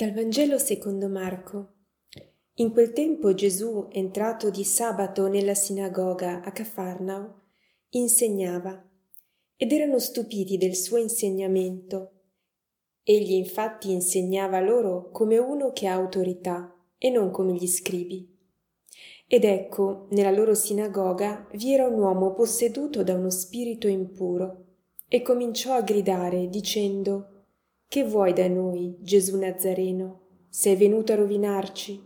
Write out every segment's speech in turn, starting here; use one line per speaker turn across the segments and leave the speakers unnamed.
Dal Vangelo secondo Marco. In quel tempo Gesù, entrato di sabato nella sinagoga a Cafarnao, insegnava, ed erano stupiti del suo insegnamento. Egli infatti insegnava loro come uno che ha autorità e non come gli scribi. Ed ecco, nella loro sinagoga vi era un uomo posseduto da uno spirito impuro, e cominciò a gridare, dicendo che vuoi da noi, Gesù Nazareno? Sei venuto a rovinarci?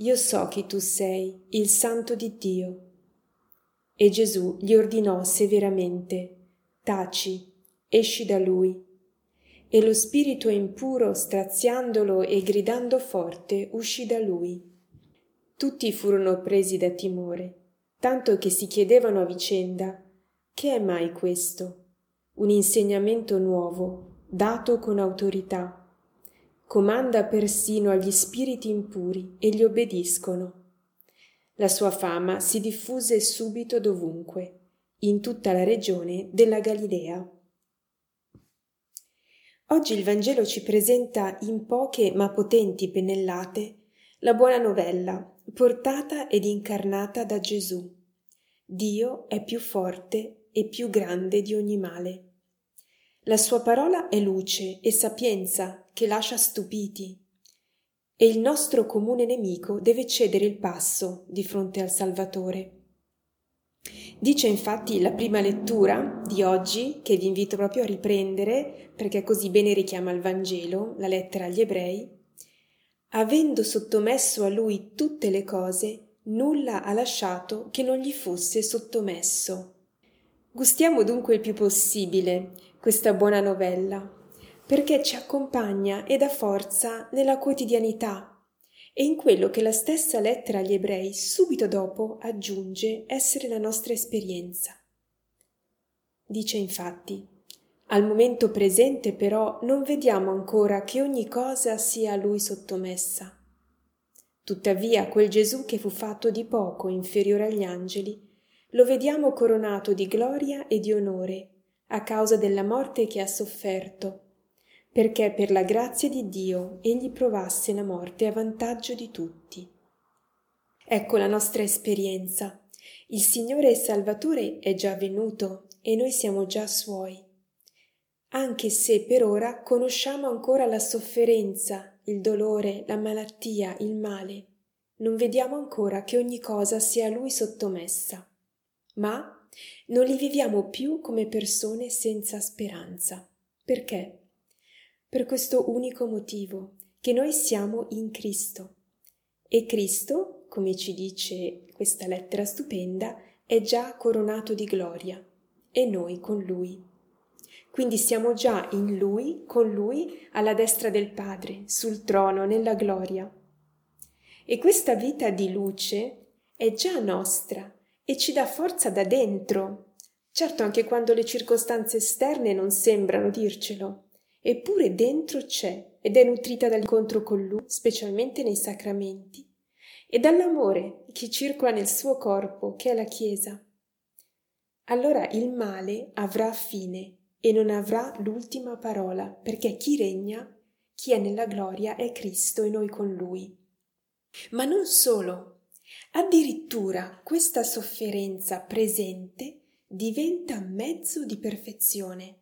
Io so chi tu sei, il Santo di Dio. E Gesù gli ordinò severamente, taci, esci da lui. E lo spirito impuro, straziandolo e gridando forte, uscì da lui. Tutti furono presi da timore, tanto che si chiedevano a vicenda, che è mai questo? Un insegnamento nuovo, dato con autorità. Comanda persino agli spiriti impuri e gli obbediscono. La sua fama si diffuse subito dovunque, in tutta la regione della Galilea. Oggi il Vangelo ci presenta in poche ma potenti pennellate la buona novella portata ed incarnata da Gesù. Dio è più forte e più grande di ogni male. La sua parola è luce e sapienza che lascia stupiti. E il nostro comune nemico deve cedere il passo di fronte al Salvatore. Dice infatti la prima lettura di oggi, che vi invito proprio a riprendere, perché così bene richiama il Vangelo, la lettera agli ebrei, avendo sottomesso a lui tutte le cose, nulla ha lasciato che non gli fosse sottomesso. Gustiamo dunque il più possibile questa buona novella, perché ci accompagna e dà forza nella quotidianità e in quello che la stessa lettera agli ebrei subito dopo aggiunge essere la nostra esperienza. Dice infatti, al momento presente però non vediamo ancora che ogni cosa sia a lui sottomessa. Tuttavia quel Gesù che fu fatto di poco inferiore agli angeli, lo vediamo coronato di gloria e di onore a causa della morte che ha sofferto, perché per la grazia di Dio egli provasse la morte a vantaggio di tutti. Ecco la nostra esperienza. Il Signore Salvatore è già venuto e noi siamo già suoi. Anche se per ora conosciamo ancora la sofferenza, il dolore, la malattia, il male, non vediamo ancora che ogni cosa sia a Lui sottomessa. Ma non li viviamo più come persone senza speranza. Perché? Per questo unico motivo, che noi siamo in Cristo. E Cristo, come ci dice questa lettera stupenda, è già coronato di gloria, e noi con Lui. Quindi siamo già in Lui, con Lui, alla destra del Padre, sul trono, nella gloria. E questa vita di luce è già nostra e ci dà forza da dentro. Certo anche quando le circostanze esterne non sembrano dircelo, eppure dentro c'è ed è nutrita dall'incontro con lui, specialmente nei sacramenti, e dall'amore che circola nel suo corpo, che è la Chiesa. Allora il male avrà fine e non avrà l'ultima parola, perché chi regna, chi è nella gloria è Cristo e noi con lui. Ma non solo, Addirittura questa sofferenza presente diventa mezzo di perfezione.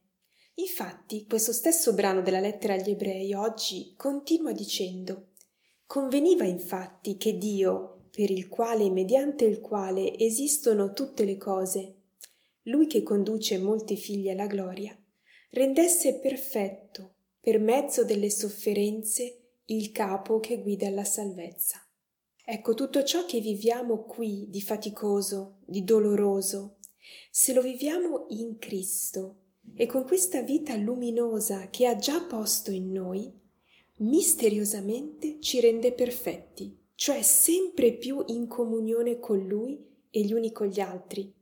Infatti, questo stesso brano della lettera agli ebrei oggi continua dicendo Conveniva infatti che Dio, per il quale e mediante il quale esistono tutte le cose, lui che conduce molti figli alla gloria, rendesse perfetto, per mezzo delle sofferenze, il capo che guida alla salvezza. Ecco, tutto ciò che viviamo qui di faticoso, di doloroso, se lo viviamo in Cristo e con questa vita luminosa che ha già posto in noi, misteriosamente ci rende perfetti, cioè sempre più in comunione con Lui e gli uni con gli altri.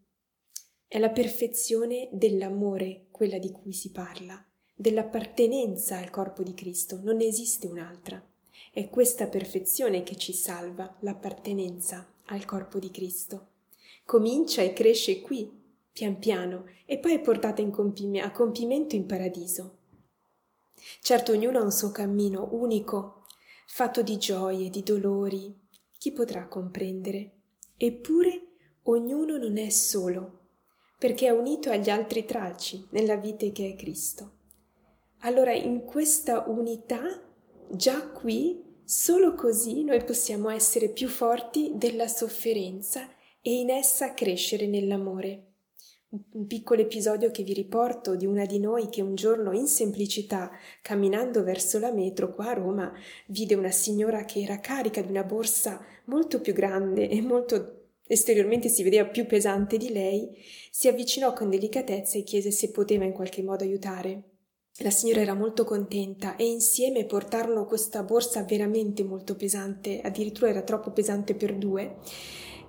È la perfezione dell'amore quella di cui si parla, dell'appartenenza al corpo di Cristo, non ne esiste un'altra. È questa perfezione che ci salva, l'appartenenza al corpo di Cristo. Comincia e cresce qui, pian piano, e poi è portata compim- a compimento in paradiso. Certo, ognuno ha un suo cammino unico, fatto di gioie, di dolori. Chi potrà comprendere? Eppure ognuno non è solo, perché è unito agli altri tralci nella vite che è Cristo. Allora in questa unità, già qui, solo così noi possiamo essere più forti della sofferenza e in essa crescere nell'amore. Un piccolo episodio che vi riporto di una di noi che un giorno in semplicità, camminando verso la metro qua a Roma, vide una signora che era carica di una borsa molto più grande e molto esteriormente si vedeva più pesante di lei, si avvicinò con delicatezza e chiese se poteva in qualche modo aiutare. La signora era molto contenta e insieme portarono questa borsa veramente molto pesante, addirittura era troppo pesante per due,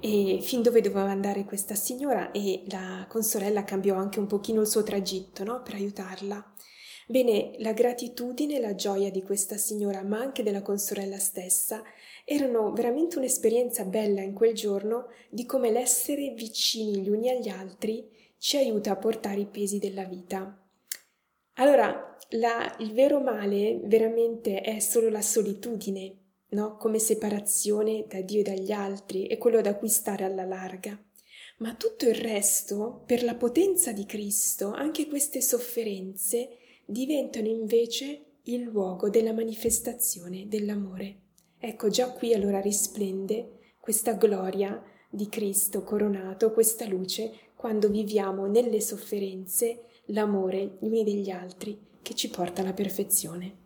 e fin dove doveva andare questa signora e la consorella cambiò anche un pochino il suo tragitto, no? per aiutarla. Bene, la gratitudine e la gioia di questa signora, ma anche della consorella stessa, erano veramente un'esperienza bella in quel giorno di come l'essere vicini gli uni agli altri ci aiuta a portare i pesi della vita. Allora, la, il vero male veramente è solo la solitudine, no? come separazione da Dio e dagli altri, è quello da cui stare alla larga. Ma tutto il resto, per la potenza di Cristo, anche queste sofferenze diventano invece il luogo della manifestazione dell'amore. Ecco, già qui allora risplende questa gloria di Cristo coronato, questa luce, quando viviamo nelle sofferenze l'amore gli uni degli altri che ci porta alla perfezione.